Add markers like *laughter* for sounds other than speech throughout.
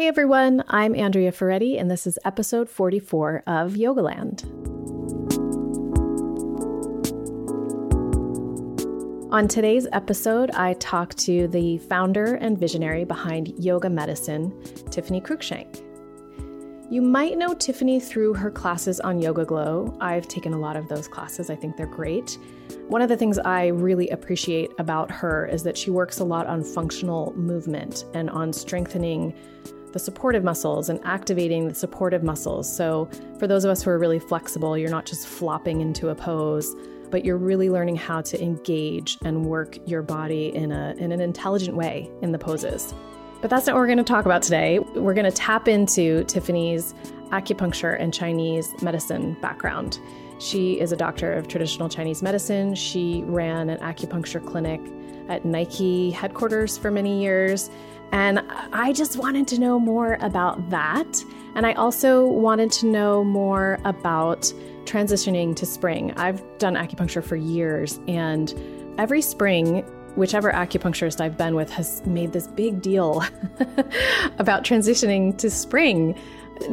Hey everyone, I'm Andrea Ferretti, and this is episode 44 of Yogaland. On today's episode, I talk to the founder and visionary behind Yoga Medicine, Tiffany Cruikshank. You might know Tiffany through her classes on YogaGlo. I've taken a lot of those classes, I think they're great. One of the things I really appreciate about her is that she works a lot on functional movement and on strengthening the supportive muscles and activating the supportive muscles. So, for those of us who are really flexible, you're not just flopping into a pose, but you're really learning how to engage and work your body in, a, in an intelligent way in the poses. But that's not what we're going to talk about today. We're going to tap into Tiffany's acupuncture and Chinese medicine background. She is a doctor of traditional Chinese medicine. She ran an acupuncture clinic at Nike headquarters for many years. And I just wanted to know more about that. And I also wanted to know more about transitioning to spring. I've done acupuncture for years, and every spring, whichever acupuncturist I've been with has made this big deal *laughs* about transitioning to spring.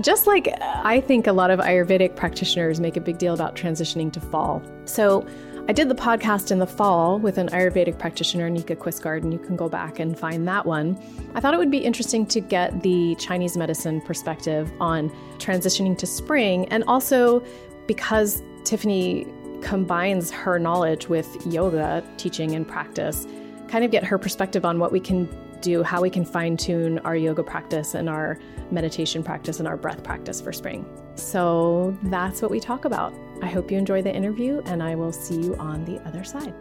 Just like I think a lot of Ayurvedic practitioners make a big deal about transitioning to fall. So I did the podcast in the fall with an Ayurvedic practitioner, Niika Quistgard, and you can go back and find that one. I thought it would be interesting to get the Chinese medicine perspective on transitioning to spring, and also because Tiffany combines her knowledge with yoga teaching and practice, kind of get her perspective on what we can do, how we can fine tune our yoga practice and our meditation practice and our breath practice for spring. So that's what we talk about. I hope you enjoy the interview, and I will see you on the other side.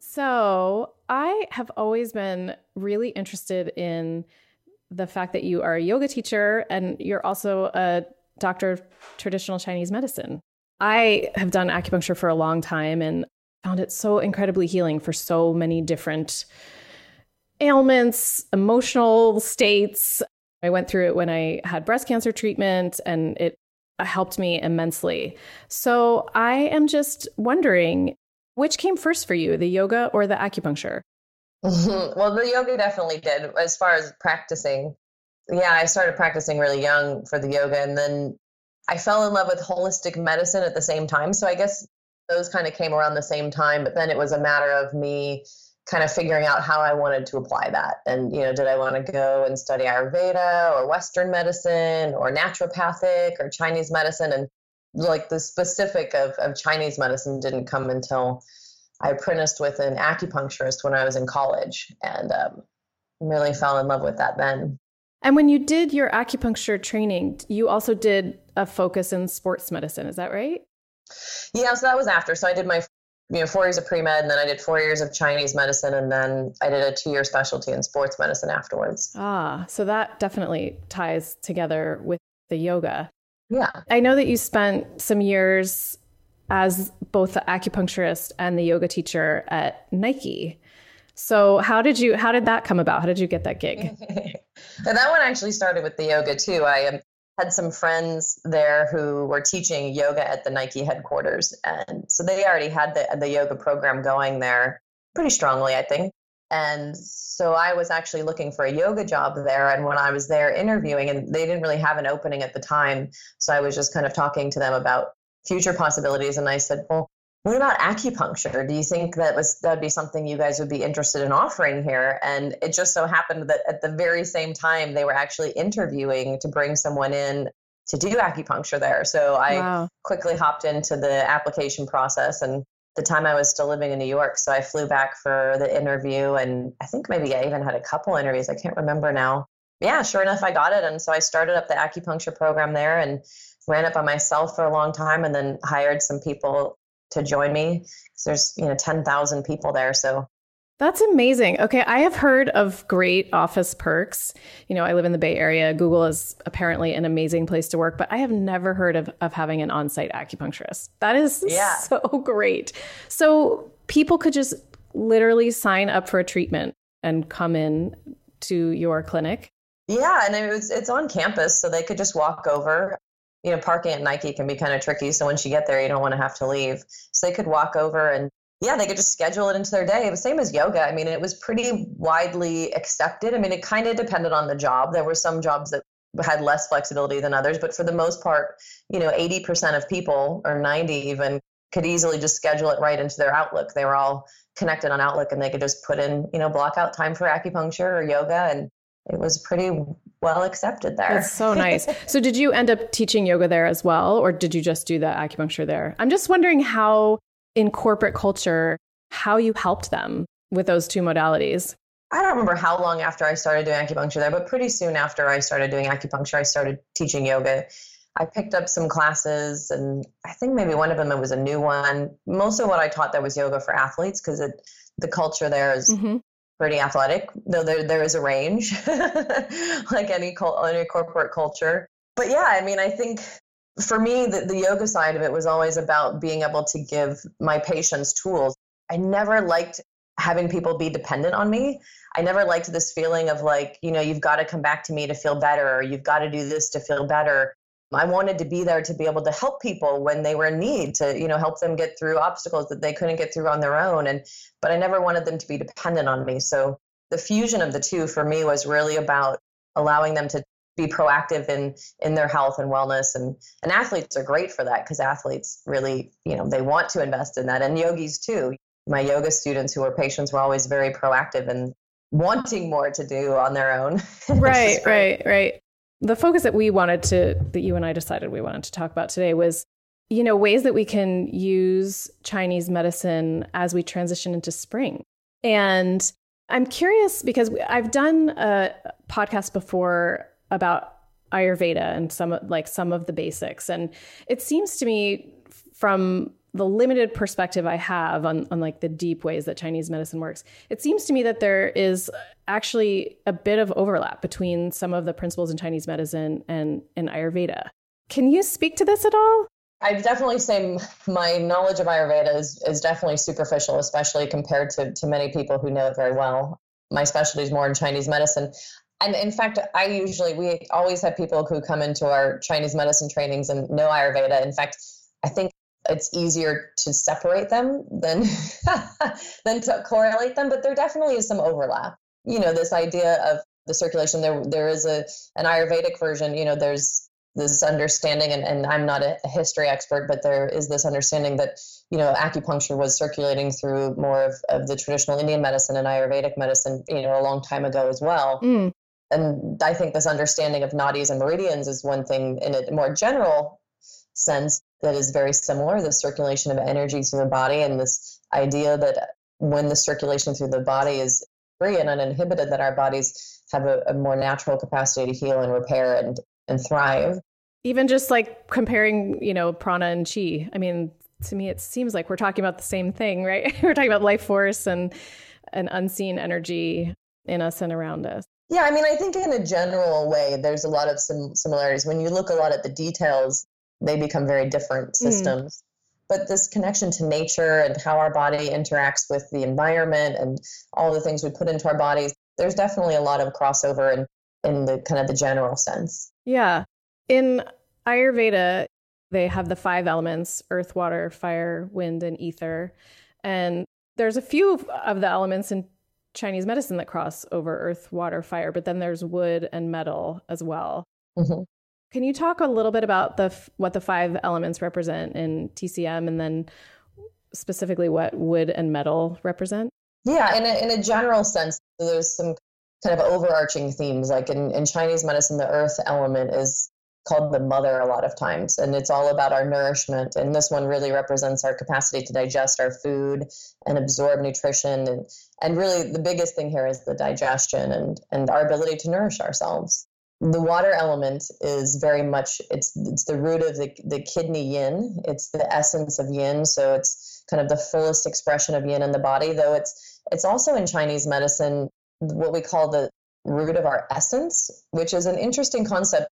So, I have always been really interested in the fact that you are a yoga teacher and you're also a doctor of traditional Chinese medicine. I have done acupuncture for a long time and found it so incredibly healing for so many different ailments, emotional states. I went through it when I had breast cancer treatment and it helped me immensely. So I am just wondering which came first for you, the yoga or the acupuncture? *laughs* well, the yoga definitely did as far as practicing yeah, I started practicing really young for the yoga and then I fell in love with holistic medicine at the same time. So I guess those kind of came around the same time, but then it was a matter of me kind of figuring out how I wanted to apply that. And, you know, did I want to go and study Ayurveda or Western medicine or naturopathic or Chinese medicine? And like the specific of, of Chinese medicine didn't come until I apprenticed with an acupuncturist when I was in college and um, really fell in love with that then. And when you did your acupuncture training, you also did a focus in sports medicine. Is that right? Yeah, so that was after. So I did my you know four years of pre med, and then I did four years of Chinese medicine, and then I did a two year specialty in sports medicine afterwards. Ah, so that definitely ties together with the yoga. Yeah, I know that you spent some years as both the acupuncturist and the yoga teacher at Nike. So how did you how did that come about? How did you get that gig? and *laughs* that one actually started with the yoga too. I um, had some friends there who were teaching yoga at the Nike headquarters, and so they already had the the yoga program going there pretty strongly, I think. And so I was actually looking for a yoga job there. And when I was there interviewing, and they didn't really have an opening at the time, so I was just kind of talking to them about future possibilities. And I said, well, what about acupuncture? Do you think that was that'd be something you guys would be interested in offering here? And it just so happened that at the very same time they were actually interviewing to bring someone in to do acupuncture there. So I wow. quickly hopped into the application process and the time I was still living in New York. So I flew back for the interview and I think maybe I even had a couple interviews. I can't remember now. Yeah, sure enough, I got it. And so I started up the acupuncture program there and ran it by myself for a long time and then hired some people to join me there's you know 10,000 people there so that's amazing. Okay, I have heard of great office perks. You know, I live in the Bay Area. Google is apparently an amazing place to work, but I have never heard of, of having an on site acupuncturist. That is yeah. *laughs* so great. So people could just literally sign up for a treatment and come in to your clinic. Yeah, and it was, it's on campus, so they could just walk over you know, parking at Nike can be kind of tricky. So once you get there, you don't want to have to leave. So they could walk over and yeah, they could just schedule it into their day. The same as yoga. I mean, it was pretty widely accepted. I mean, it kind of depended on the job. There were some jobs that had less flexibility than others, but for the most part, you know, 80% of people or 90 even could easily just schedule it right into their Outlook. They were all connected on Outlook and they could just put in, you know, block out time for acupuncture or yoga and it was pretty well accepted there. That's so nice. *laughs* so did you end up teaching yoga there as well or did you just do the acupuncture there? I'm just wondering how in corporate culture how you helped them with those two modalities. I don't remember how long after I started doing acupuncture there, but pretty soon after I started doing acupuncture, I started teaching yoga. I picked up some classes, and I think maybe one of them it was a new one. Most of what I taught there was yoga for athletes because the culture there is mm-hmm. Pretty athletic, though there there is a range, *laughs* like any any corporate culture. But yeah, I mean, I think for me, the, the yoga side of it was always about being able to give my patients tools. I never liked having people be dependent on me. I never liked this feeling of like, you know, you've got to come back to me to feel better, or you've got to do this to feel better. I wanted to be there to be able to help people when they were in need, to, you know, help them get through obstacles that they couldn't get through on their own. And, but I never wanted them to be dependent on me. So the fusion of the two for me was really about allowing them to be proactive in in their health and wellness and and athletes are great for that because athletes really you know they want to invest in that and yogis too my yoga students who were patients were always very proactive and wanting more to do on their own. *laughs* right, right, right. The focus that we wanted to, that you and I decided we wanted to talk about today was, you know, ways that we can use Chinese medicine as we transition into spring. And I'm curious because I've done a podcast before about Ayurveda and some like some of the basics. And it seems to me from the limited perspective I have on, on like the deep ways that Chinese medicine works, it seems to me that there is actually a bit of overlap between some of the principles in Chinese medicine and, Ayurveda. Can you speak to this at all? I'd definitely say my knowledge of Ayurveda is, is definitely superficial, especially compared to, to many people who know it very well. My specialty is more in Chinese medicine. And in fact, I usually, we always have people who come into our Chinese medicine trainings and know Ayurveda. In fact, I think it's easier to separate them than *laughs* than to correlate them but there definitely is some overlap. You know this idea of the circulation there there is a an ayurvedic version you know there's this understanding and, and i'm not a, a history expert but there is this understanding that you know acupuncture was circulating through more of, of the traditional indian medicine and ayurvedic medicine you know a long time ago as well. Mm. and i think this understanding of nadis and meridians is one thing in a more general sense that is very similar the circulation of energy through the body and this idea that when the circulation through the body is free and uninhibited that our bodies have a, a more natural capacity to heal and repair and and thrive. Even just like comparing you know prana and chi i mean to me it seems like we're talking about the same thing right? *laughs* We're talking about life force and an unseen energy in us and around us. Yeah i mean i think in a general way there's a lot of sim- similarities. When you look a lot at the details they become very different hmm. systems. Mm. But this connection to nature and how our body interacts with the environment and all the things we put into our bodies, there's definitely a lot of crossover in, in the kind of the general sense. Yeah. In Ayurveda, they have the five elements earth, water, fire, wind, and ether. And there's a few of the elements in Chinese medicine that cross over earth, water, fire, but then there's wood and metal as well. Mm-hmm. Can you talk a little bit about the what the five elements represent in TCM, and then specifically what wood and metal represent? Yeah, in a, in a general sense, there's some kind of overarching themes. Like in, in Chinese medicine, the earth element is called the mother a lot of times, and it's all about our nourishment. And this one really represents our capacity to digest our food and absorb nutrition. And, and really, the biggest thing here is the digestion and, and our ability to nourish ourselves the water element is very much it's it's the root of the, the kidney yin. It's the essence of yin. So it's kind of the fullest expression of yin in the body though it's it's also in chinese medicine what we call the root of our essence which is an interesting concept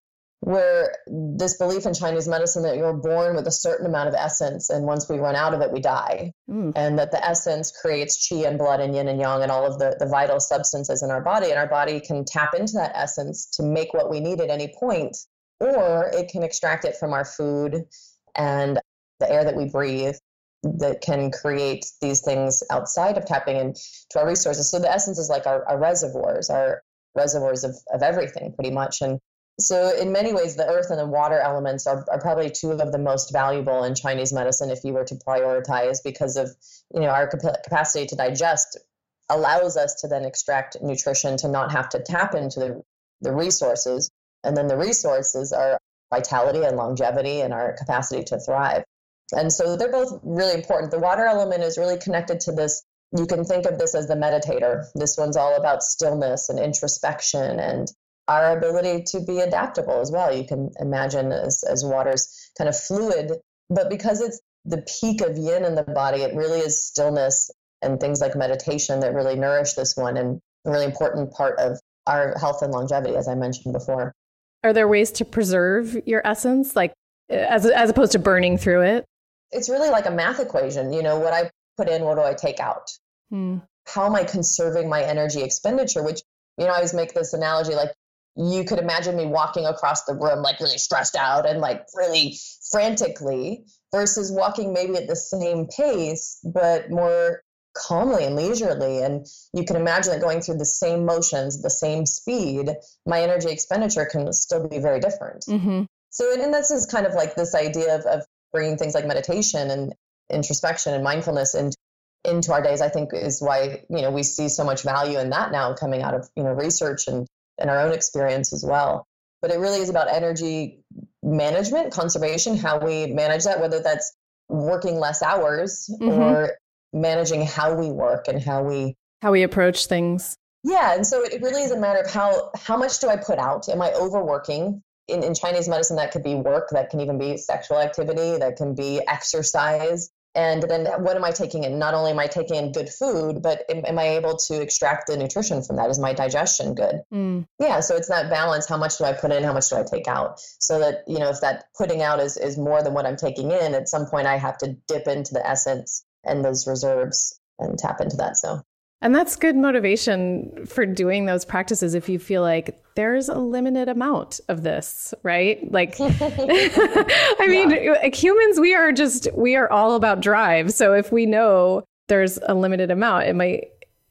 where this belief in Chinese medicine that you're born with a certain amount of essence, and once we run out of it, we die. Mm. And that the essence creates chi and blood and yin and yang and all of the, the vital substances in our body. And our body can tap into that essence to make what we need at any point, or it can extract it from our food and the air that we breathe. that can create these things outside of tapping into our resources. So the essence is like our, our reservoirs, our reservoirs of, of everything pretty much. And so in many ways, the earth and the water elements are, are probably two of the most valuable in Chinese medicine if you were to prioritize because of, you know, our capacity to digest allows us to then extract nutrition to not have to tap into the, the resources. And then the resources are vitality and longevity and our capacity to thrive. And so they're both really important. The water element is really connected to this. You can think of this as the meditator. This one's all about stillness and introspection and our ability to be adaptable as well. You can imagine as, as water's kind of fluid, but because it's the peak of yin in the body, it really is stillness and things like meditation that really nourish this one and a really important part of our health and longevity, as I mentioned before. Are there ways to preserve your essence, like as as opposed to burning through it? It's really like a math equation. You know, what I put in, what do I take out? Hmm. How am I conserving my energy expenditure? Which you know, I always make this analogy like you could imagine me walking across the room like really stressed out and like really frantically versus walking maybe at the same pace but more calmly and leisurely. And you can imagine that going through the same motions, the same speed, my energy expenditure can still be very different. Mm-hmm. So, and this is kind of like this idea of, of bringing things like meditation and introspection and mindfulness into into our days i think is why you know we see so much value in that now coming out of you know research and and our own experience as well but it really is about energy management conservation how we manage that whether that's working less hours mm-hmm. or managing how we work and how we how we approach things. Yeah, and so it really is a matter of how how much do I put out? Am I overworking? In, in Chinese medicine, that could be work, that can even be sexual activity, that can be exercise. And then what am I taking in? Not only am I taking in good food, but am, am I able to extract the nutrition from that? Is my digestion good? Mm. Yeah, so it's that balance. How much do I put in? How much do I take out? So that, you know, if that putting out is, is more than what I'm taking in, at some point I have to dip into the essence and those reserves and tap into that. So and that's good motivation for doing those practices if you feel like there's a limited amount of this, right? Like, *laughs* I mean, yeah. humans, we are just, we are all about drive. So if we know there's a limited amount, it might,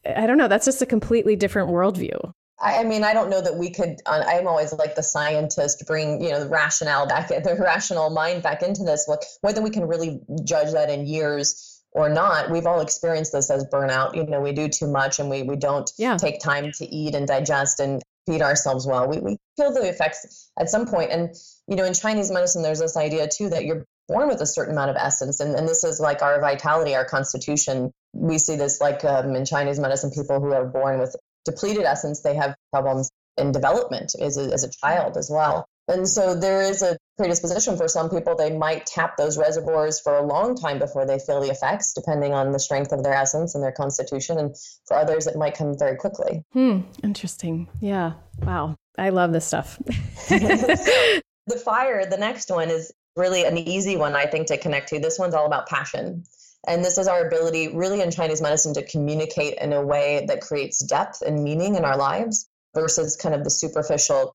I don't know, that's just a completely different worldview. I mean, I don't know that we could. Uh, I'm always like the scientist, bring you know the rationale back, *laughs* the rational mind back into this. Look, whether we can really judge that in years or not, we've all experienced this as burnout. You know, we do too much and we we don't yeah. take time to eat and digest and feed ourselves well. We we feel the effects at some point. And you know, in Chinese medicine, there's this idea too that you're born with a certain amount of essence, and, and this is like our vitality, our constitution. We see this like um, in Chinese medicine, people who are born with depleted essence, they have problems in development as a, as a child as well. And so there is a predisposition for some people. They might tap those reservoirs for a long time before they feel the effects, depending on the strength of their essence and their constitution. And for others, it might come very quickly. Hmm. Interesting. Yeah. Wow. I love this stuff. *laughs* *laughs* the fire, the next one, is really an easy one, I think, to connect to. This one's all about passion. And this is our ability, really, in Chinese medicine, to communicate in a way that creates depth and meaning in our lives versus kind of the superficial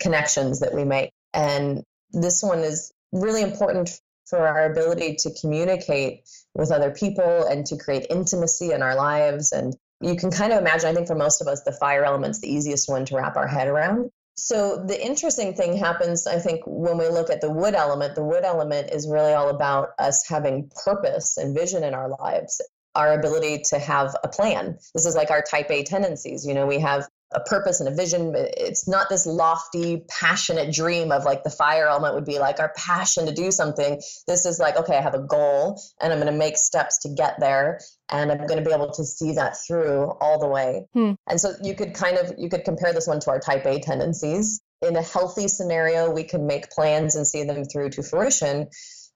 connections that we make. And this one is really important for our ability to communicate with other people and to create intimacy in our lives. And you can kind of imagine, I think for most of us, the fire element's the easiest one to wrap our head around. So the interesting thing happens, I think, when we look at the wood element. The wood element is really all about us having purpose and vision in our lives our ability to have a plan. This is like our type A tendencies. You know, we have a purpose and a vision. It's not this lofty, passionate dream of like the fire element would be like our passion to do something. This is like, okay, I have a goal and I'm going to make steps to get there and I'm going to be able to see that through all the way. Hmm. And so you could kind of you could compare this one to our type A tendencies. In a healthy scenario, we can make plans and see them through to fruition.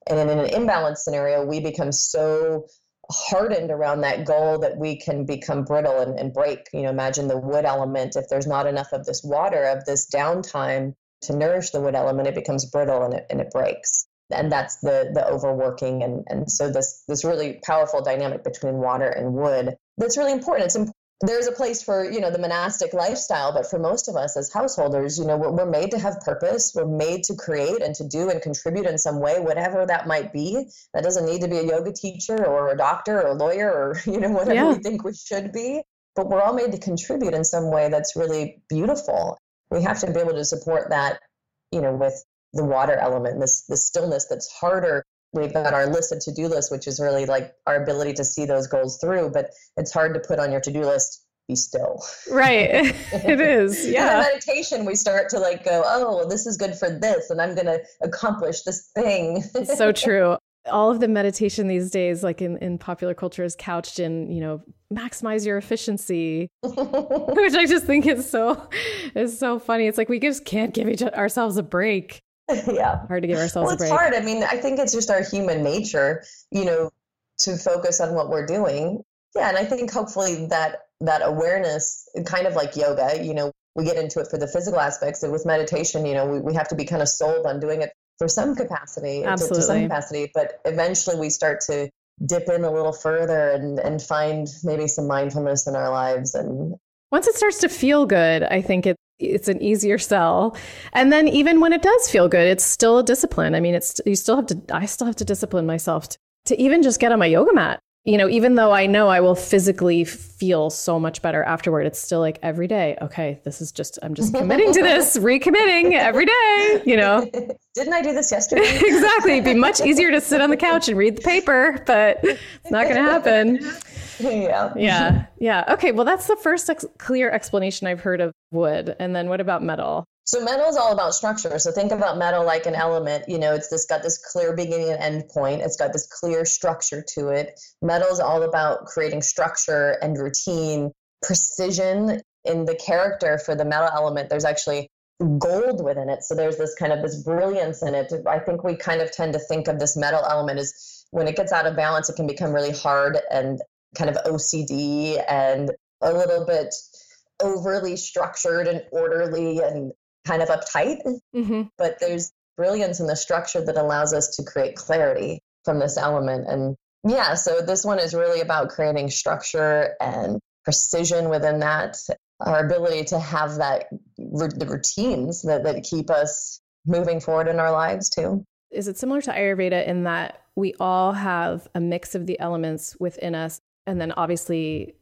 And in an imbalanced scenario, we become so hardened around that goal that we can become brittle and, and break. You know, imagine the wood element. If there's not enough of this water, of this downtime to nourish the wood element, it becomes brittle and it, and it breaks. And that's the the overworking. And, and so this this really powerful dynamic between water and wood that's really important. It's there's a place for you know the monastic lifestyle but for most of us as householders you know we're, we're, made to have purpose. We're made to create and to do and contribute in some way whatever that might be. That doesn't need to be a yoga teacher or a doctor or a lawyer or *laughs* you know whatever yeah. we think we should be. But we're all made to contribute in some way that's really beautiful. We have to be able to support that you know with the water element this the stillness that's harder we've got our list of to-do list which is really like our ability to see those goals through but it's hard to put on your to-do list be still. Right. *laughs* It is. *laughs* Yeah. in meditation we start to like go oh well, this is good for this and i'm going to accomplish this thing. So *laughs* true. All of the meditation these days like in, in popular culture is couched in you know maximize your efficiency which i just think is so is so funny. It's like we just can't give each ourselves a break *laughs* yeah. Hard to give ourselves well, a break. It's hard. I mean, I think it's just our human nature, you know, to focus on what we're doing. Yeah. And I think hopefully that that awareness, kind of like yoga, you know, we get into it for the physical aspects. And with meditation, you know, we, we have to be kind of sold on doing it for some capacity, Absolutely. To, to some capacity. But eventually we start to dip in a little further and, and find maybe some mindfulness in our lives and once it starts to feel good, I think it it's an easier sell. And then even when it does feel good, it's still a discipline. I mean, it's you still have to I still have to discipline myself to, to even just get on my yoga mat. You know, even though I know I will physically feel so much better afterward, it's still like every day, okay, this is just I'm just committing to this, *laughs* recommitting every day, you know. *laughs* Didn't I do this yesterday? *laughs* exactly. It'd be much easier to sit on the couch and read the paper, but it's not going to happen. Yeah. Yeah. Yeah. Okay. Well, that's the first ex- clear explanation I've heard of wood. And then what about metal? So metal is all about structure. So think about metal like an element. You know, it's this got this clear beginning and end point. It's got this clear structure to it. Metal is all about creating structure and routine, precision in the character for the metal element. There's actually gold within it. So there's this kind of this brilliance in it. I think we kind of tend to think of this metal element as when it gets out of balance, it can become really hard and kind of OCD and a little bit overly structured and orderly and kind of uptight. Mm-hmm. But there's brilliance in the structure that allows us to create clarity from this element. And yeah, so this one is really about creating structure and precision within that, our ability to have that the routines that, that keep us moving forward in our lives too. Is it similar to Ayurveda in that we all have a mix of the elements within us and then obviously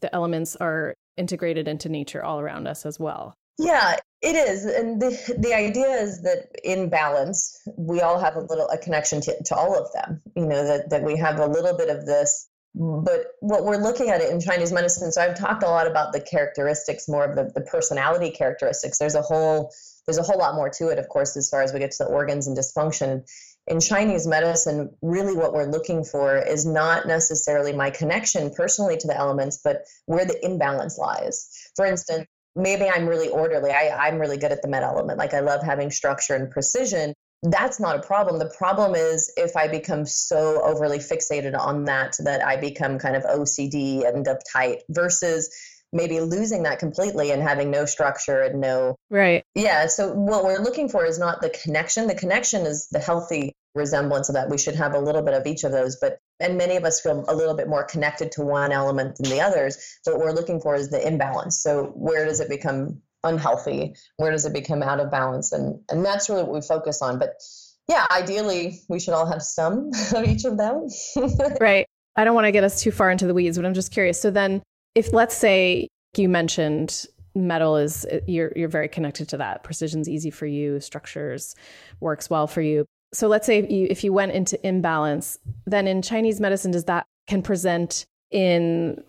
the elements are integrated into nature all around us as well. Yeah, it is. And the, the idea is that in balance, we all have a little a connection to, to all of them. You know, that, that we have a little bit of this. But what we're looking at it in Chinese medicine, so I've talked a lot about the characteristics, more of the, the personality characteristics. There's a whole there's a whole lot more to it, of course, as far as we get to the organs and dysfunction in Chinese medicine, really what we're looking for is not necessarily my connection personally to the elements, but where the imbalance lies. For instance, maybe I'm really orderly. I, I'm really good at the med element. Like I love having structure and precision. That's not a problem. The problem is if I become so overly fixated on that that I become kind of OCD and uptight versus maybe losing that completely and having no structure and no right. Yeah so what we're looking for is not the connection. The connection is the healthy resemblance of that. We should have a little bit of each of those but and many of us feel a little bit more connected to one element than the others so what we're looking for is the imbalance. So where does it become unhealthy? Where does it become out of balance? And and that's really what we focus on. But yeah ideally we should all have some *laughs* of each of them. *laughs* Right. I don't want to get us too far into the weeds but i'm just curious. So then if let's say you mentioned metal is you're you're very connected to that. Precision's easy for you. Structures works well for you. So let's say if you if you went into imbalance then in chinese medicine does that can present in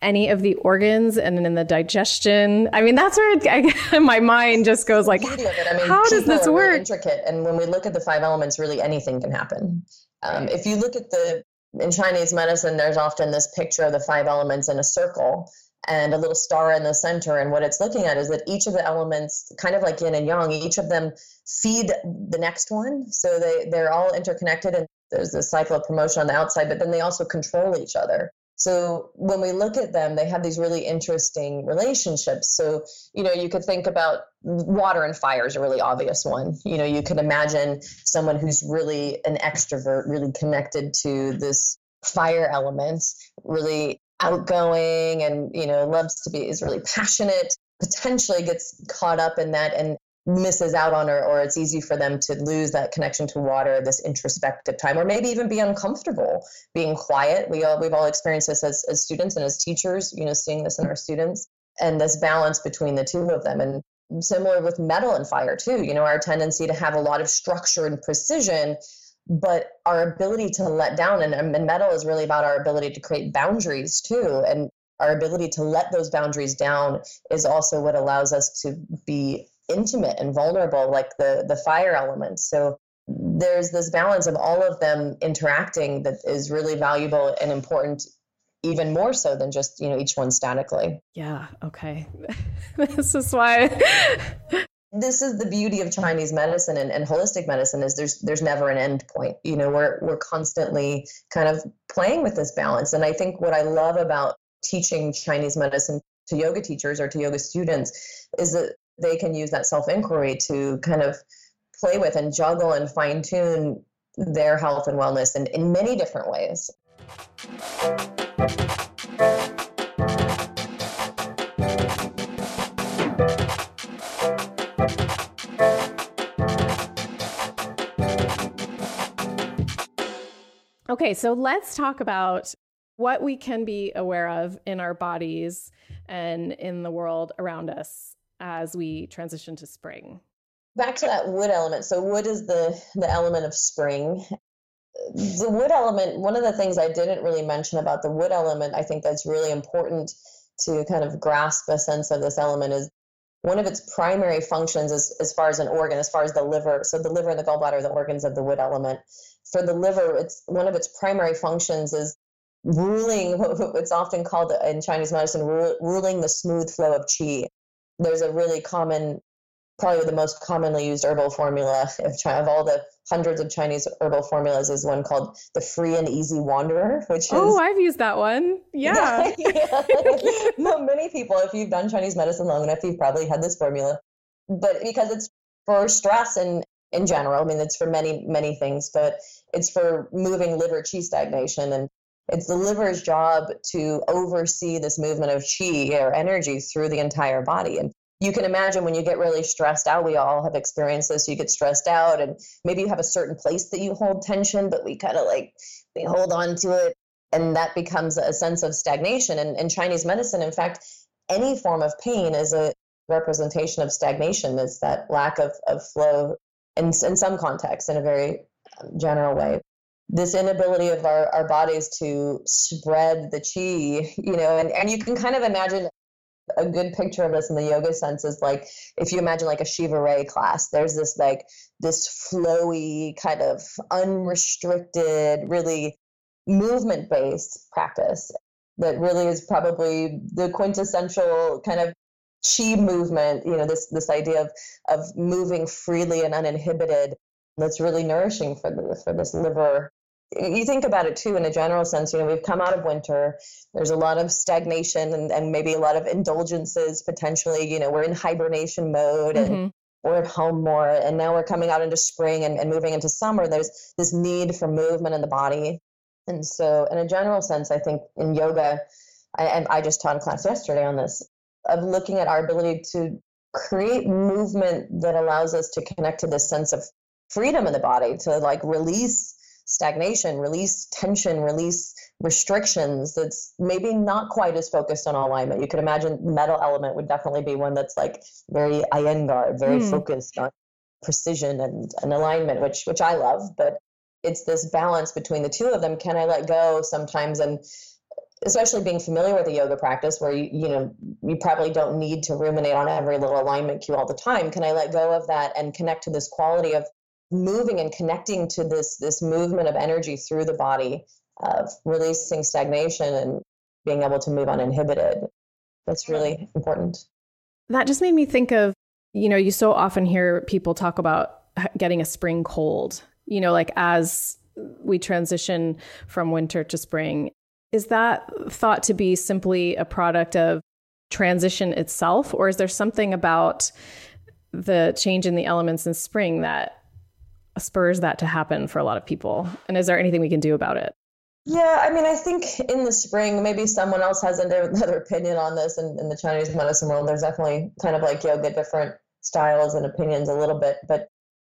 any of the organs and in the digestion? I mean that's where I, *laughs* my mind just goes like I mean, how does this work really intricate. And when we look at the five elements really anything can happen. Um, if you look at the in Chinese medicine, there's often this picture of the five elements in a circle and a little star in the center. And what it's looking at is that each of the elements, kind of like yin and yang, each of them feed the next one. So they, they're all interconnected and there's a cycle of promotion on the outside, but then they also control each other. So when we look at them, they have these really interesting relationships. So, you know, you could think about water and fire is a really obvious one. You know, you could imagine someone who's really an extrovert, really connected to this fire element, really outgoing and you know loves to be is really passionate potentially gets caught up in that and misses out on or, or it's easy for them to lose that connection to water this introspective time or maybe even be uncomfortable being quiet. We all we've all experienced this as, as students and as teachers you know seeing this in our students and this balance between the two of them. And similar with metal and fire too you know our tendency to have a lot of structure and precision but our ability to let down and, and metal is really about our ability to create boundaries too. And our ability to let those boundaries down is also what allows us to be intimate and vulnerable like the the fire element so there's this balance of all of them interacting that is really valuable and important even more so than just you know each one statically. Yeah okay. *laughs* This is why *laughs* this is the beauty of chinese medicine and, and holistic medicine is there's there's never an end point. You know we're we're constantly kind of playing with this balance. And i think what i love about teaching chinese medicine to yoga teachers or to yoga students is that they can use that self inquiry to kind of play with and juggle and fine tune their health and wellness in, in many different ways. Okay, so let's talk about what we can be aware of in our bodies and in the world around us as we transition to spring? Back to that wood element. So wood is the the element of spring. The wood element, one of the things I didn't really mention about the wood element, I think that's really important to kind of grasp a sense of this element is one of its primary functions is as far as an organ, as far as the liver. So the liver and the gallbladder are the organs of the wood element. For the liver, it's one of its primary functions is ruling *laughs* what's often called in Chinese medicine ruling the smooth flow of qi there's a really common, probably the most commonly used herbal formula of, China, of all the hundreds of Chinese herbal formulas is one called the Free and Easy Wanderer, which oh, is. Oh, I've used that one. Yeah. *laughs* yeah. *laughs* no, many people, if you've done Chinese medicine long enough, you've probably had this formula. But because it's for stress and in general, I mean, it's for many, many things, but it's for moving liver qi stagnation and it's the liver's job to oversee this movement of chi or energy through the entire body. And you can imagine when you get really stressed out, we all have experienced this. You get stressed out, and maybe you have a certain place that you hold tension, but we kind of like we hold on to it, and that becomes a sense of stagnation. And in Chinese medicine, in fact, any form of pain is a representation of stagnation, is that lack of, of flow in, in some contexts in a very um, general way this inability of our, our bodies to spread the chi, you know, and, and you can kind of imagine a good picture of this in the yoga sense is like if you imagine like a Shiva Rea class, there's this like this flowy kind of unrestricted, really movement based practice that really is probably the quintessential kind of chi movement, you know, this this idea of of moving freely and uninhibited that's really nourishing for the for this liver you think about it too in a general sense you know we've come out of winter there's a lot of stagnation and, and maybe a lot of indulgences potentially you know we're in hibernation mode and mm-hmm. we're at home more and now we're coming out into spring and, and moving into summer there's this need for movement in the body and so in a general sense i think in yoga I, and i just taught a class yesterday on this of looking at our ability to create movement that allows us to connect to this sense of freedom in the body to like release stagnation, release tension, release restrictions that's maybe not quite as focused on alignment. You could imagine metal element would definitely be one that's like very Iyengar, very mm. focused on precision and, and alignment, which which I love, but it's this balance between the two of them. Can I let go sometimes and especially being familiar with a yoga practice where you you know you probably don't need to ruminate on every little alignment cue all the time can i let go of that and connect to this quality of moving and connecting to this this movement of energy through the body of releasing stagnation and being able to move uninhibited. That's really important. That just made me think of you know you so often hear people talk about getting a spring cold you know like as we transition from winter to spring. Is that thought to be simply a product of transition itself or is there something about the change in the elements in spring that spurs that to happen for a lot of people? And is there anything we can do about it? Yeah, I mean, I think in the spring, maybe someone else has *laughs* another opinion on this in, in the Chinese medicine world. There's definitely kind of like yoga, different styles and opinions a little bit. But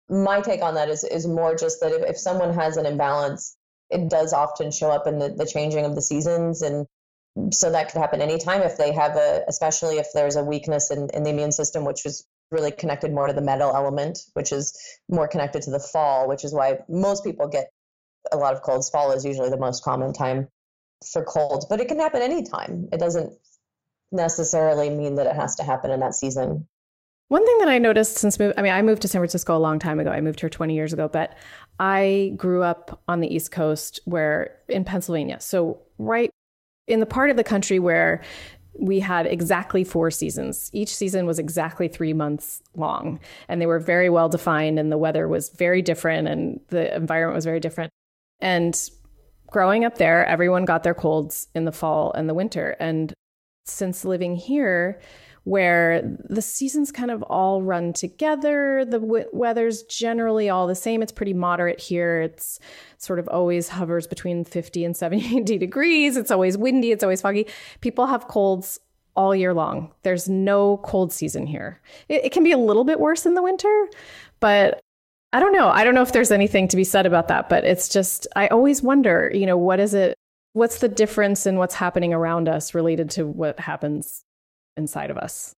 my take on that is, is more just that if, if someone has an imbalance, it does often show up in the, the changing of the seasons. And so that could happen anytime if they have a, especially if there's a weakness in, in the immune system, which was really connected more to the metal element, which is more connected to the fall, which is why most people get a lot of colds. Fall is usually the most common time for colds, but it can happen anytime. It doesn't necessarily mean that it has to happen in that season. One thing that I noticed since move, I mean, I moved to San Francisco a long time ago. I moved here 20 years ago, but I grew up on the East Coast where in Pennsylvania. So, right in the part of the country where we had exactly four seasons. Each season was exactly three months long, and they were very well defined, and the weather was very different, and the environment was very different. And growing up there, everyone got their colds in the fall and the winter. And since living here, where the seasons kind of all run together, the w- weather's generally all the same. It's pretty moderate here. It's sort of always hovers between 50 and 70 *laughs* degrees. It's always windy. It's always foggy. People have colds all year long. There's no cold season here. It, it can be a little bit worse in the winter, but I don't know. I don't know if there's anything to be said about that, but it's just, I always wonder, you know, what is it? What's the difference in what's happening around us related to what happens inside of us?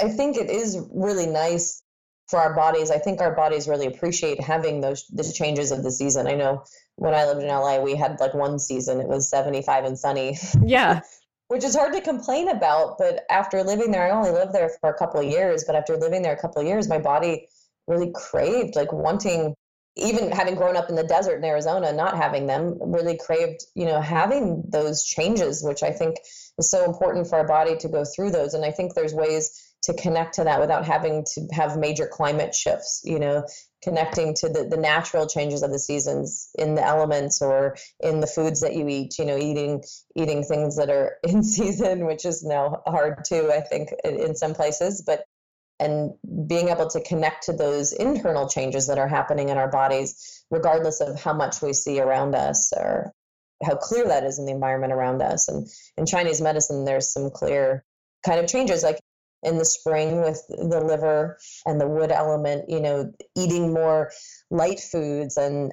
I think it is really nice for our bodies. I think our bodies really appreciate having those the changes of the season. I know when I lived in LA, we had like one season, it was 75 and sunny. Yeah. *laughs* Which is hard to complain about. But after living there, I only lived there for a couple of years, but after living there a couple of years, my body really craved, like wanting, even having grown up in the desert in Arizona, not having them, really craved, you know, having those changes, which I think is so important for our body to go through those. And I think there's ways to connect to that without having to have major climate shifts, you know, connecting to the, the natural changes of the seasons in the elements or in the foods that you eat, you know, eating eating things that are *laughs* in season, which is now hard too, I think, in some places. But and being able to connect to those internal changes that are happening in our bodies, regardless of how much we see around us or how clear that is in the environment around us. And in Chinese medicine, there's some clear kind of changes, like in the spring with the liver and the wood element, you know, eating more light foods and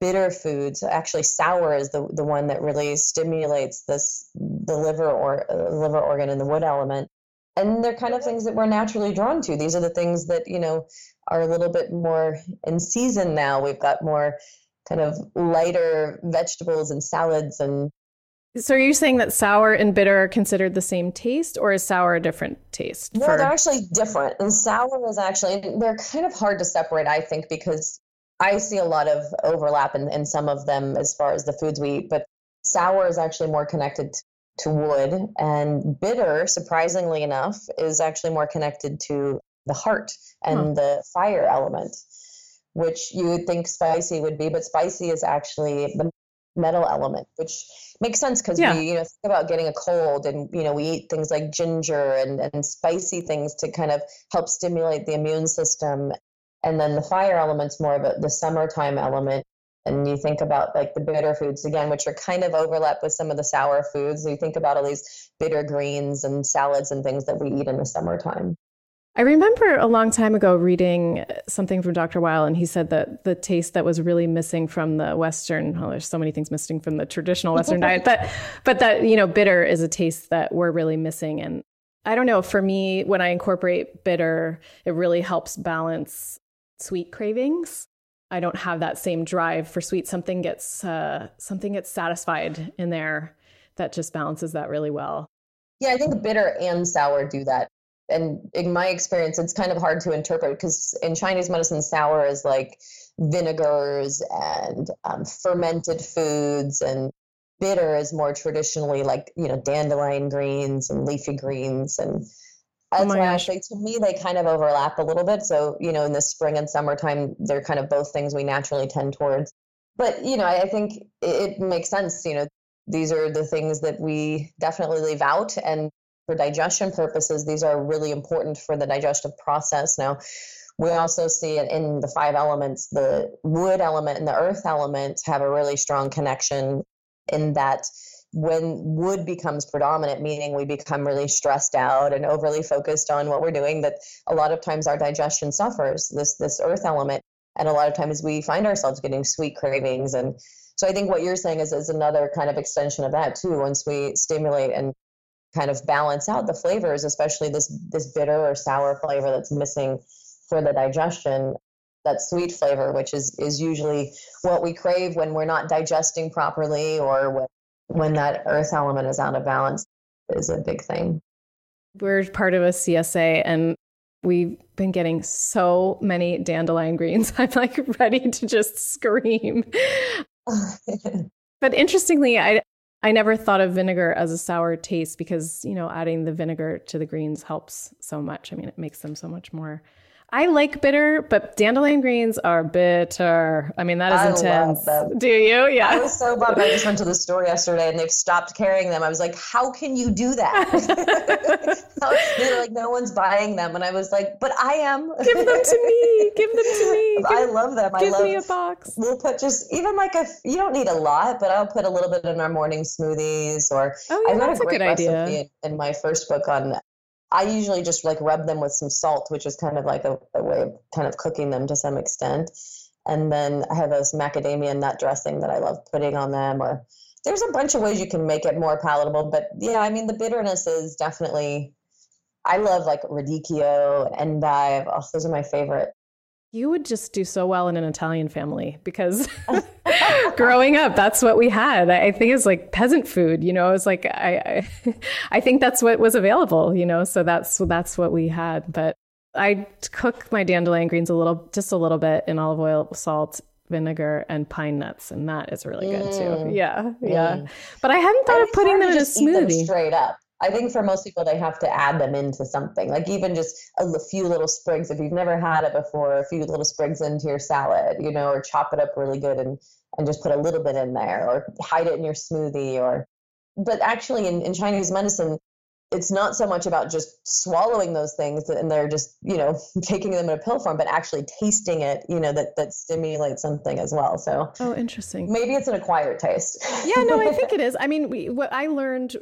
bitter foods. Actually, sour is the, the one that really stimulates this the liver or uh, liver organ and the wood element and they're kind of things that we're naturally drawn to. These are the things that, you know, are a little bit more in season now. We've got more kind of lighter vegetables and salads and so are you saying that sour and bitter are considered the same taste or is sour a different taste? No, for... they're actually different. And sour is actually they're kind of hard to separate, I think, because I see a lot of overlap in, in some of them as far as the foods we eat, but sour is actually more connected to wood, and bitter, surprisingly enough, is actually more connected to the heart and the fire element, which you would think spicy would be, but spicy is actually the metal element, which makes sense because yeah. we you know think about getting a cold and you know we eat things like ginger and, and spicy things to kind of help stimulate the immune system and then the fire element's more of a, the summertime element and you think about like the bitter foods again which are kind of overlap with some of the sour foods you think about all these bitter greens and salads and things that we eat in the summertime I remember a long time ago reading something from Dr. Weil, and he said that the taste that was really missing from the Western, well, there's so many things missing from the traditional Western diet, but but that you know, bitter is a taste that we're really missing. And I don't know, for me, when I incorporate bitter, it really helps balance sweet cravings. I don't have that same drive for sweet. Something gets uh, something gets satisfied in there that just balances that really well. Yeah, I think bitter and sour do that. And in my experience, it's kind of hard to interpret because in Chinese medicine, sour is like vinegars and um, fermented foods, and bitter is more traditionally like you know dandelion greens and leafy greens and Oh That's oh why I say to me they kind of overlap a little bit. So, you know, in the spring and summertime, they're kind of both things we naturally tend towards. But, you know, I, I think it, it makes sense. You know, these are the things that we definitely leave out. And for digestion purposes, these are really important for the digestive process. Now, we also see it in the five elements, the wood element and the earth element have a really strong connection in that when wood becomes predominant, meaning we become really stressed out and overly focused on what we're doing, that a lot of times our digestion suffers this this earth element. And a lot of times we find ourselves getting sweet cravings. And so I think what you're saying is, is another kind of extension of that too. Once we stimulate and kind of balance out the flavors, especially this this bitter or sour flavor that's missing for the digestion, that sweet flavor, which is is usually what we crave when we're not digesting properly or when when that earth element is out of balance is a big thing. We're part of a CSA and we've been getting so many dandelion greens. *laughs* I'm like ready to just scream. but interestingly, I I never thought of vinegar as a sour taste because, you know, adding the vinegar to the greens helps so much. I mean, it makes them so much more I like bitter, but dandelion greens are bitter. I mean, that is I intense. Do you? Yeah. I was so bummed. I just went to the store yesterday and they've stopped carrying them. I was like, how can you do that? *laughs* *laughs* They're like, no one's buying them. And I was like, but I am. Give them to me. Give them to me. *laughs* Give, I love them. Give I love, me a box. We'll put just, even like a, you don't need a lot, but I'll put a little bit in our morning smoothies or oh, yeah, I that's a, a good idea. In, in my first book on I usually just like rub them with some salt, which is kind of like a, a way of kind of cooking them to some extent. And then I have this macadamia nut dressing that I love putting on them. Or there's a bunch of ways you can make it more palatable. But yeah, I mean, the bitterness is definitely. I love like radicchio and endive. Oh, those are my favorite. You would just do so well in an Italian family because *laughs* *laughs* growing up, that's what we had. I think it's like peasant food, you know, it's like, I, I, *laughs* I think that's what was available, you know, so that's, that's what we had. But I cook my dandelion greens a little, just a little bit in olive oil, salt, vinegar and pine nuts, and that is really good mm. too. Yeah, yeah. Mm. But I hadn't thought of putting them in a smoothie. straight up. I think for most people, they have to add them into something, like even just a few little sprigs. If you've never had it before, a few little sprigs into your salad, you know, or chop it up really good and and just put a little bit in there, or hide it in your smoothie, or. But actually, in, in Chinese medicine, it's not so much about just swallowing those things and they're just you know *laughs* taking them in a pill form but actually tasting it you know that that stimulates something as well. So oh interesting. maybe it's an acquired taste. Yeah no i think *laughs* it is. I mean we, what i learned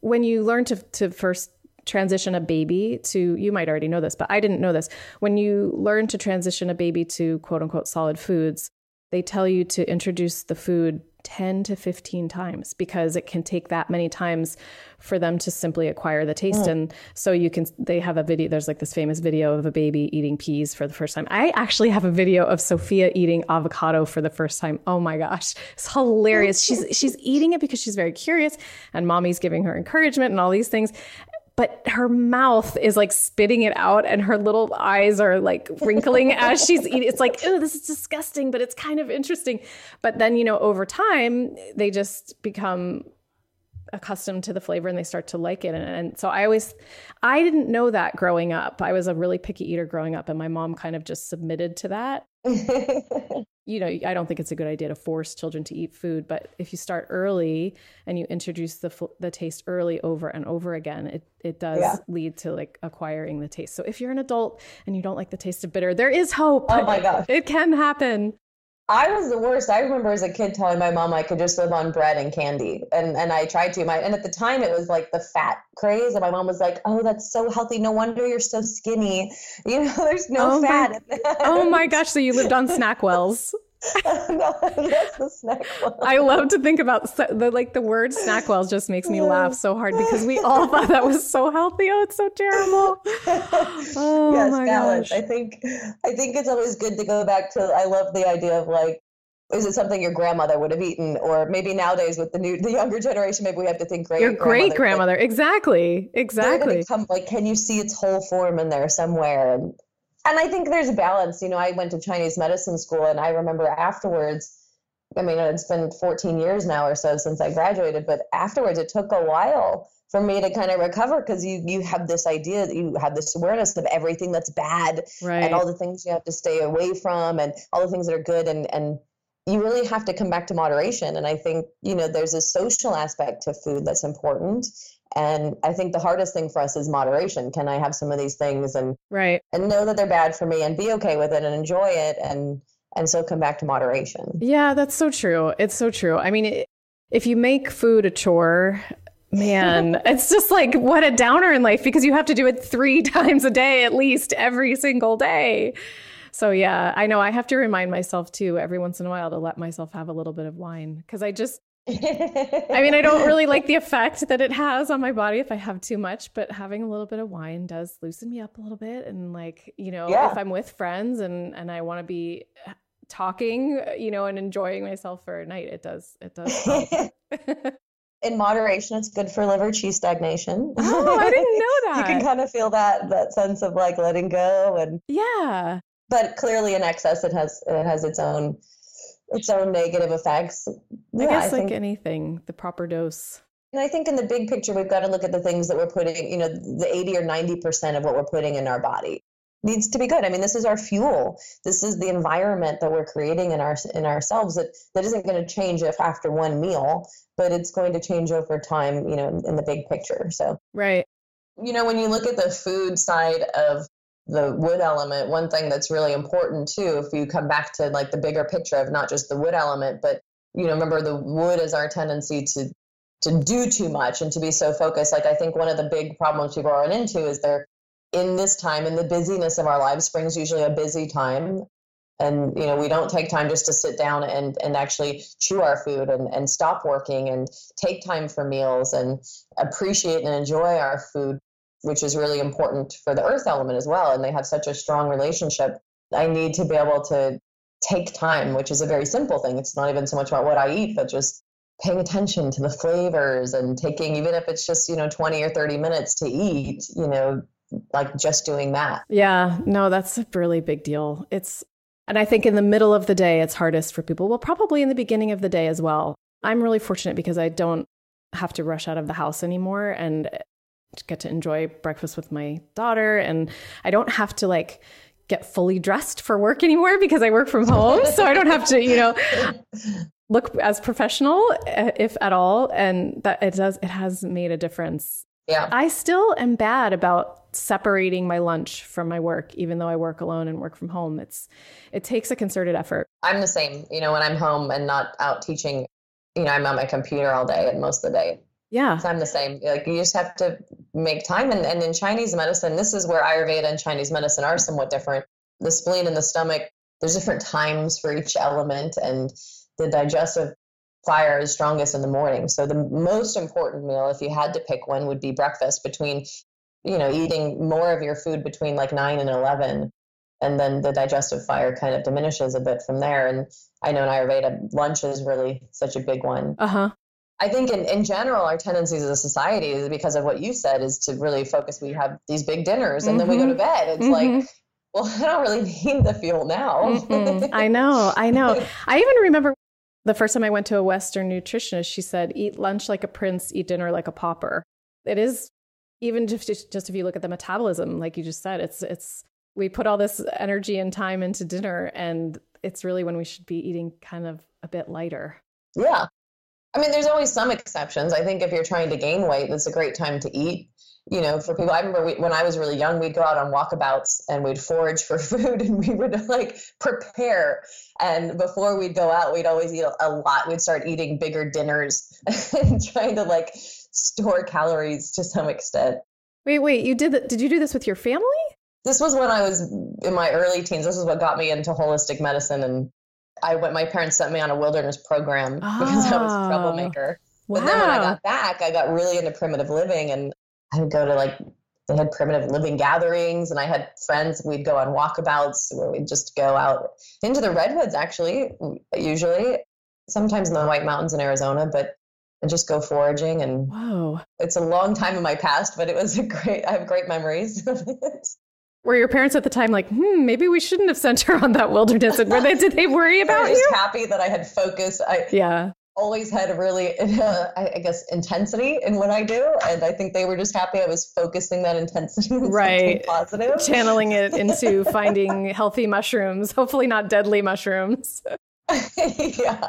when you learn to to first transition a baby to you might already know this but i didn't know this. When you learn to transition a baby to quote unquote solid foods they tell you to introduce the food 10 to 15 times because it can take that many times for them to simply acquire the taste. Mm. And so you can, they have a video, there's like this famous video of a baby eating peas for the first time. I actually have a video of Sophia eating avocado for the first time. Oh my gosh. It's hilarious. *laughs* she's, she's eating it because she's very curious and mommy's giving her encouragement and all these things but her mouth is like spitting it out and her little eyes are like wrinkling *laughs* as she's eating. It's like, oh, this is disgusting, but it's kind of interesting. But then, you know, over time, they just become accustomed to the flavor and they start to like it. And, and, so I always, I didn't know that growing up. I was a really picky eater growing up, and my mom kind of just submitted to that. *laughs* you know, I don't think it's a good idea to force children to eat food, but if you start early and you introduce the the taste early over and over again, it it does yeah. lead to like acquiring the taste. So if you're an adult and you don't like the taste of bitter, there is hope. Oh my gosh. *laughs* It can happen. I was the worst. I remember as a kid telling my mom I could just live on bread and candy, and and I tried to. My and at the time it was like the fat craze, and my mom was like, "Oh, that's so healthy. No wonder you're so skinny. You know, *laughs* there's no oh fat." My, oh my gosh! So you lived on Snackwells. no, *laughs* yes, the snack I love to think about the like the word snackwells just makes me laugh so hard because we all thought that was so healthy. Oh, it's so terrible. *laughs* Oh yes, my balance. gosh. I think I think it's always good to go back to I love the idea of like is it something your grandmother would have eaten or maybe nowadays with the new the younger generation maybe we have to think great your great grandmother exactly exactly come, like can you see its whole form in there somewhere and and I think there's a balance. You know, I went to Chinese medicine school, and I remember afterwards. I mean, it's been 14 years now or so since I graduated, but afterwards, it took a while for me to kind of recover because you you have this idea that you have this awareness of everything that's bad right. and all the things you have to stay away from and all the things that are good and and you really have to come back to moderation and i think you know there's a social aspect to food that's important and I think the hardest thing for us is moderation. Can I have some of these things and right and know that they're bad for me and be okay with it and enjoy it and and so come back to moderation. Yeah, that's so true. It's so true. I mean, it, if you make food a chore, man, *laughs* it's just like what a downer in life because you have to do it three *laughs* times a day at least every single day. So yeah, I know I have to remind myself too every once in a while to let myself have a little bit of wine because I just *laughs* I mean, I don't really like the effect that it has on my body if I have too much, but having a little bit of wine does loosen me up a little bit. And like, you know, yeah. if I'm with friends and and I want to be uh, talking, you know, and enjoying myself for a night, it does it does. *laughs* In moderation, it's good for liver chi stagnation. Oh, I didn't know that. *laughs* you can kind of feel that that sense of like letting go and yeah. But clearly, in excess, it has it has its own its own negative effects. I guess I like think, anything, the proper dose. And I think in the big picture, we've got to look at the things that we're putting, you know, the 80 or 90% of what we're putting in our body needs to be good. I mean, this is our fuel. This is the environment that we're creating in our in ourselves that that isn't going to change if after one meal, but it's going to change over time, you know, in, in the big picture. So Right. You know, when you look at the food side of the wood element, one thing that's really important too, if you come back to like the bigger picture of not just the wood element, but you know, remember the wood is our tendency to to do too much and to be so focused. Like I think one of the big problems people run into is they're in this time in the busyness of our lives. Spring's usually a busy time. And you know, we don't take time just to sit down and, and actually chew our food and, and stop working and take time for meals and appreciate and enjoy our food which is really important for the earth element as well. And they have such a strong relationship. I need to be able to take time, which is a very simple thing. It's not even so much about what I eat, but just paying attention to the flavors and taking, even if it's just, you know, 20 or 30 minutes to eat, you know, like just doing that. Yeah, no, that's a really big deal. It's, and I think in the middle of the day, it's hardest for people. Well, probably in the beginning of the day as well. I'm really fortunate because I don't have to rush out of the house anymore. And get to enjoy breakfast with my daughter and I don't have to like get fully dressed for work anymore because I work from home so I don't have to you know look as professional uh, if at all and that it does it has made a difference. Yeah. I still am bad about separating my lunch from my work even though I work alone and work from home. It's it takes a concerted effort. I'm the same, you know, when I'm home and not out teaching, you know, I'm on my computer all day and most of the day yeah. So I'm the same. Like you just have to make time. And, and in Chinese medicine, this is where Ayurveda and Chinese medicine are somewhat different. The spleen and the stomach, there's different times for each element, and the digestive fire is strongest in the morning. So the most important meal, if you had to pick one, would be breakfast between, you know, eating more of your food between like nine and 11. And then the digestive fire kind of diminishes a bit from there. And I know in Ayurveda, lunch is really such a big one. Uh huh. I think in, in general, our tendencies as a society is because of what you said is to really focus. We have these big dinners and mm-hmm. then we go to mm-hmm. bed. It's mm-hmm. like, *laughs* well, I don't really need the fuel now. I *laughs* know. I know. I even remember the first time I went to a Western nutritionist, she said, eat lunch like a prince, eat dinner like a pauper. It is even just, just if you look at the metabolism, like you just said, it's, it's, we put all this energy and time into dinner and it's really when we should be eating kind of a bit lighter. Yeah. I mean, there's always some exceptions. I think if you're trying to gain weight, that's a great time to eat. You know, for people, I remember we, when I was really young, we'd go out on walkabouts and we'd forage for *laughs* food and we would like prepare. And before we'd go out, we'd always eat a, lot. We'd start eating bigger dinners *laughs* and trying to like store calories to some extent. Wait, wait, you did that? Did you do this with your family? This was when I was in my early teens. This is what got me into holistic medicine and I went. My parents sent me on a wilderness program oh, because I was a oh, troublemaker. Wow. But then when I got back, I got really into primitive living, and I would go to like they had primitive living gatherings, and I had friends. We'd go on walkabouts where we'd just go out into the redwoods. Actually, usually, sometimes in the White Mountains in Arizona, but and just go foraging and whoa it's a long time in my past but it was a great i have great memories of it were your parents at the time like, hmm, maybe we shouldn't have sent her on that wilderness? And were they, did they worry *laughs* about I just you? happy that I had focus. I yeah always had a really, *laughs* uh, I guess, intensity in what I do, and I think they were just happy I was focusing that intensity *laughs* right positive, channeling it into finding healthy mushrooms, hopefully not deadly mushrooms. yeah.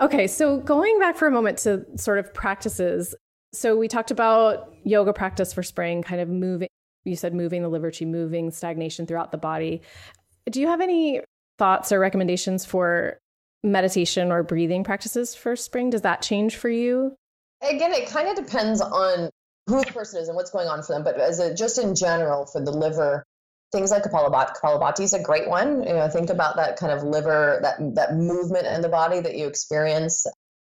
Okay, so going back for a moment to sort of practices. So we talked about yoga practice for spring, kind of moving you said moving the liver chi, moving stagnation throughout the body. Do you have any thoughts or recommendations for meditation or breathing practices for spring? Does that change for you? Again, it kind of depends on who the person is and what's going on for them. But as a, just in general, for the liver, things like Kapalabhati, Kapalabhati is a great one. You know, think about that kind of liver, that that movement in the body that you experience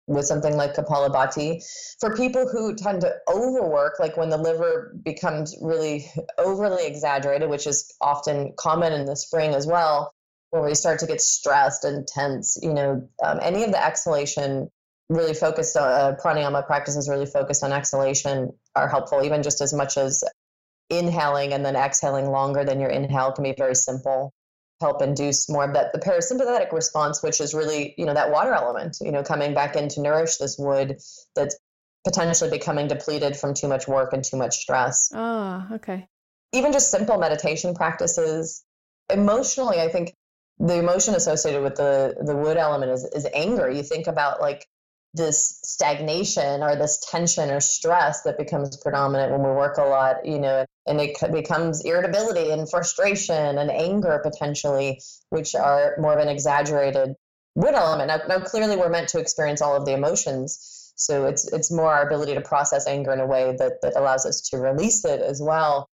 with something like Kapalabhati. For people who tend to overwork, like when the liver becomes really overly exaggerated, which is often common in the spring as well, where we start to get stressed and tense, you know, um, any of the exhalation really focused on uh, pranayama practices really focused on exhalation are helpful, even just as much as inhaling and then exhaling longer than your inhale can be very simple help induce more of that the parasympathetic response which is really you know that water element you know coming back in to nourish this wood that's potentially becoming depleted from too much work and too much stress. Oh okay. Even just simple meditation practices. Emotionally i think the emotion associated with the the wood element is, is anger. You think about like this stagnation or this tension or stress that becomes predominant when we work a lot, you know, and it becomes irritability and frustration and anger potentially, which are more of an exaggerated wood element. Now, now clearly we're meant to experience all of the emotions. So it's it's more our ability to process anger in a way that, that allows us to release it as well.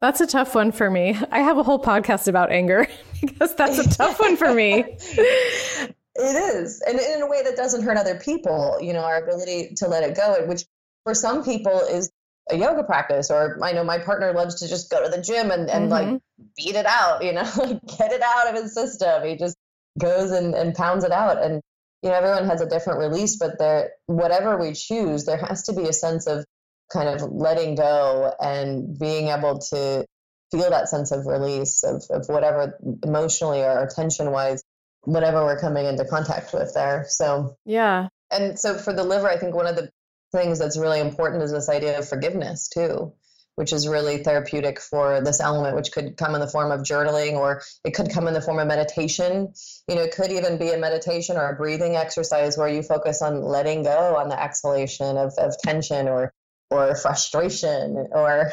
That's a tough one for me. I have a whole podcast about anger *laughs* because that's a tough one for me. *laughs* It is. And in a way that doesn't hurt other people, you know, our ability to let it go, which for some people is a yoga practice. Or I know my partner loves to just go to the gym and, and mm-hmm. like beat it out, you know, *laughs* get it out of his system. He just goes and, and pounds it out. And, you know, everyone has a different release, but there, whatever we choose, there has to be a sense of kind of letting go and being able to feel that sense of release of, of whatever emotionally or tension wise whatever we're coming into contact with there. So, yeah. And so for the liver, I think one of the things that's really important is this idea of forgiveness too, which is really therapeutic for this element, which could come in the form of journaling or it could come in the form of meditation. You know, it could even be a meditation or a breathing exercise where you focus on letting go on the exhalation of, of tension or or frustration or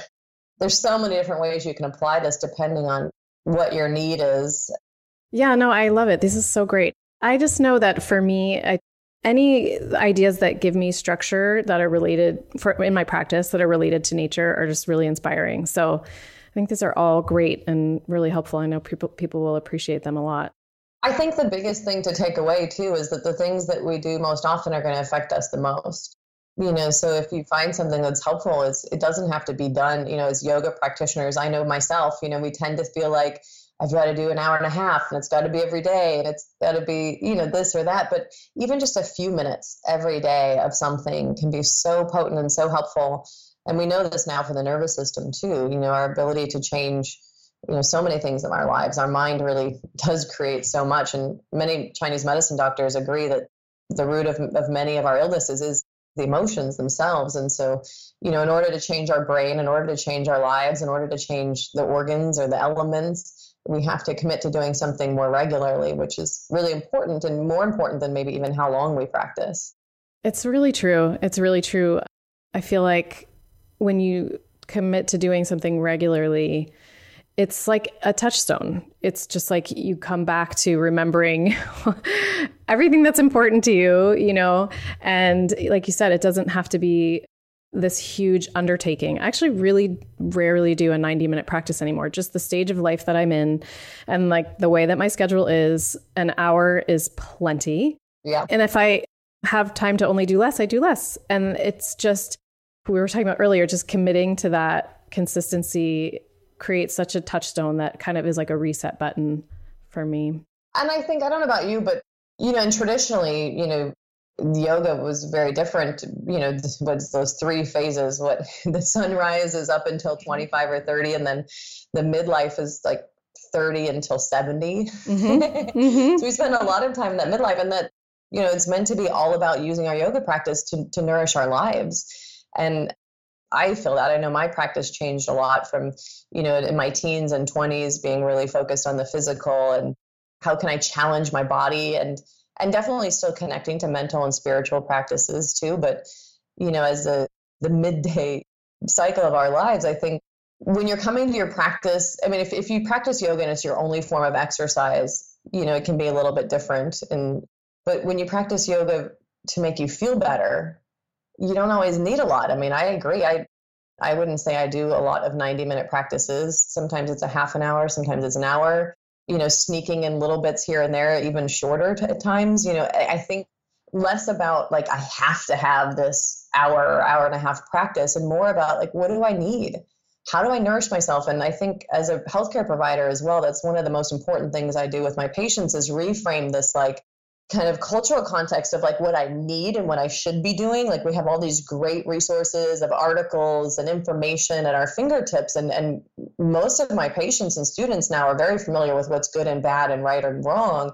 there's so many different ways you can apply this depending on what your need is yeah, no, I love it. This is so great. I just know that for me, I, any ideas that give me structure that are related for in my practice that are related to nature are just really inspiring. So I think these are all great and really helpful. I know people people will appreciate them a lot. I think the biggest thing to take away too is that the things that we do most often are going to affect us the most. You know, so if you find something that's helpful, it's, it doesn't have to be done. You know, as yoga practitioners, I know myself. You know, we tend to feel like I've got to do an hour and a half and it's got to be every day and it's got to be, you know, this or that. But even just a few minutes every day of something can be so potent and so helpful. And we know this now for the nervous system too, you know, our ability to change, you know, so many things in our lives. Our mind really *laughs* does create so much. And many Chinese medicine doctors agree that the root of, of many of our illnesses is the emotions themselves. And so, you know, in order to change our brain, in order to change our lives, in order to change the organs or the elements, we have to commit to doing something more regularly, which is really important and more important than maybe even how long we practice. It's really true. It's really true. I feel like when you commit to doing something regularly, it's like a touchstone. It's just like you come back to remembering *laughs* everything that's important to you, you know? And like you said, it doesn't have to be this huge undertaking. I actually really rarely do a 90 minute practice anymore. Just the stage of life that I'm in and like the way that my schedule is, an hour is plenty. Yeah. And if I have time to only do less, I do less. And it's just, we were talking about earlier, just committing to that consistency creates such a touchstone that kind of is like a reset button for me. And I think, I don't know about you, but you know, and traditionally, you know, yoga was very different you know what's those three phases what *laughs* the sunrise is up until 25 or 30 and then the midlife is like 30 until 70 mm-hmm. Mm-hmm. *laughs* so we spend a lot of time in that midlife and that you know it's meant to be all about using our yoga practice to, to nourish our lives and i feel that i know my practice changed a lot from you know in my teens and 20s being really focused on the physical and how can i challenge my body and and definitely still connecting to mental and spiritual practices too. But, you know, as the, the midday cycle of our lives, I think when you're coming to your practice, I mean, if, if you practice yoga and it's your only form of exercise, you know, it can be a little bit different. And But when you practice yoga to make you feel better, you don't always need a lot. I mean, I agree. I I wouldn't say I do a lot of 90 minute practices. Sometimes it's a half an hour, sometimes it's an hour, you know, sneaking in little bits here and there, even shorter t- at times. You know, I, I think less about like, I have to have this hour or hour and a half practice and more about like, what do I need? How do I nourish myself? And I think as a healthcare provider as well, that's one of the most important things I do with my patients is reframe this like, kind of cultural context of like what I need and what I should be doing. Like we have all these great resources of articles and information at our fingertips. And, and most of my patients and students now are very familiar with what's good and bad and right and wrong.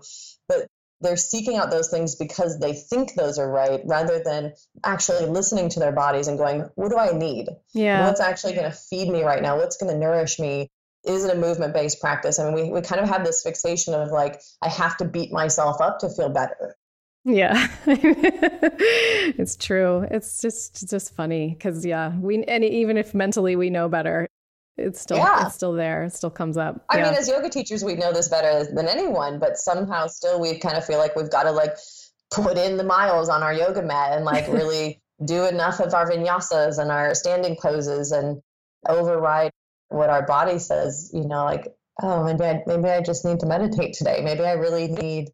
But they're seeking out those things because they think those are right rather than actually listening to their bodies and going, what do I need? Yeah. What's actually going to feed me right now? What's going to nourish me? Is it a movement based practice? I mean, we, we kind of have this fixation of like, I have to beat myself up to feel better. Yeah, *laughs* it's true. It's just just funny because yeah, we and even if mentally we know better, it's still yeah. it's still there. It still comes up. I yeah. mean, as yoga teachers, we know this better than anyone, but somehow still we kind of feel like we've got to like put in the miles on our yoga mat and like *laughs* really do enough of our vinyasas and our standing poses and override what our body says, you know, like, oh, maybe I, maybe I just need to meditate today. Maybe I really need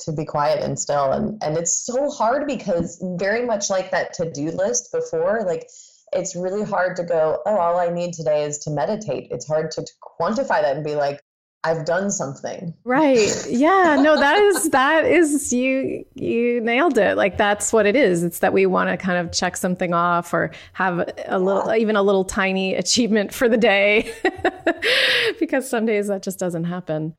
to be quiet and still. And, and it's so hard because very much like that to-do list before, like it's really hard to go, oh, all I need today is to meditate. It's hard to, to quantify that and be like, I've done something. Right. Yeah. No, that is *laughs* that is you you nailed it. Like that's what it is. It's that we want to kind of check something off or have a little even a little tiny achievement for the day. *laughs* because some days that just doesn't happen.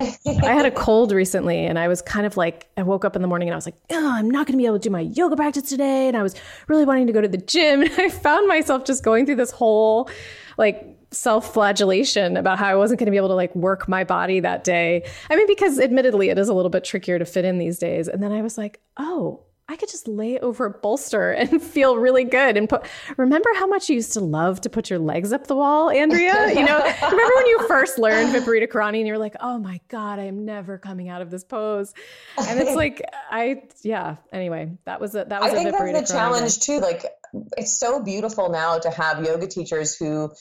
I had a *laughs* cold recently and I was kind of like, I woke up in the morning and I was like, oh, I'm not going to be able to do my yoga practice today. And I was really wanting to go to the gym. And I found myself just going through this whole like self-flagellation about how I wasn't going to be able to like work my body that day. I mean, because admittedly it is a little bit trickier to fit in these days. And then I was like, oh, I could just lay over a bolster *laughs* and feel really good. And put, remember how much you used to love to put your legs up the wall, Andrea? You know, *laughs* remember when you first learned Viparita Karani and you were like, oh my God, I am never coming out of this pose. And it's like, I, yeah, anyway, that was a, that was I a think Viparita that's the challenge too. Like, it's so beautiful now to have yoga teachers who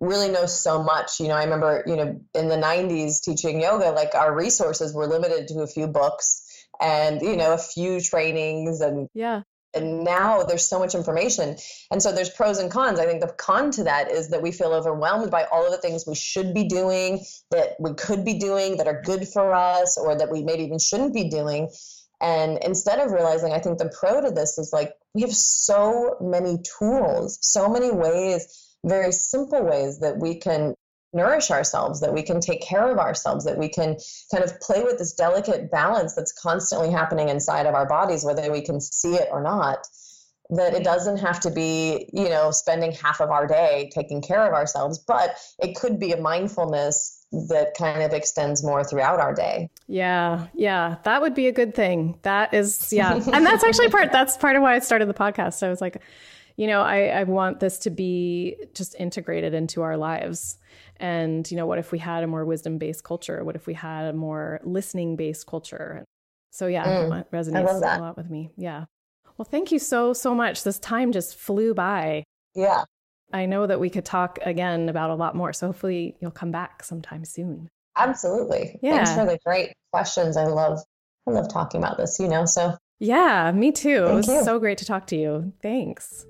really know so much. You know, I remember, you know, in the 90s teaching yoga, like our resources were limited to a few books and, you know, a few trainings and yeah. And now there's so much information. And so there's pros and cons. I think the con to that is that we feel overwhelmed by all of the things we should be doing, that we could be doing, that are good for us, or that we maybe even shouldn't be doing. And instead of realizing, I think the pro to this is like we have so many tools, so many ways very simple ways that we can nourish ourselves, that we can take care of ourselves, that we can kind of play with this delicate balance that's constantly happening inside of our bodies, whether we can see it or not. That it doesn't have to be, you know, spending half of our day taking care of ourselves, but it could be a mindfulness that kind of extends more throughout our day. Yeah, yeah, that would be a good thing. That is, yeah, *laughs* and that's actually part. That's part of why I started the podcast. I was like, you know, I, I want this to be just integrated into our lives. And, you know, what if we had a more wisdom based culture? What if we had a more listening based culture? So, yeah, mm, it resonates a lot with me. Yeah. Well, thank you so, so much. This time just flew by. Yeah. I know that we could talk again about a lot more. So, hopefully, you'll come back sometime soon. Absolutely. Yeah. Thanks for the great questions. I love, I love talking about this, you know, so. Yeah, me too. Thank it was you. so great to talk to you. Thanks.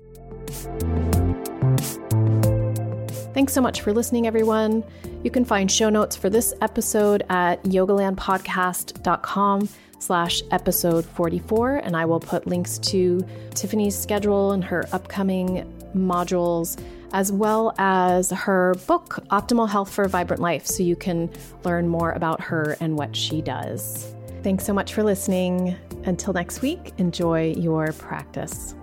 Thanks so much for listening, everyone. You can find show notes for this episode at yogalandpodcast.com slash episode 44, and I will put links to Tiffany's schedule and her upcoming modules, as well as her book, Optimal Health for a Vibrant Life, so you can learn more about her and what she does. Thanks so much for listening. Until next week, enjoy your practice.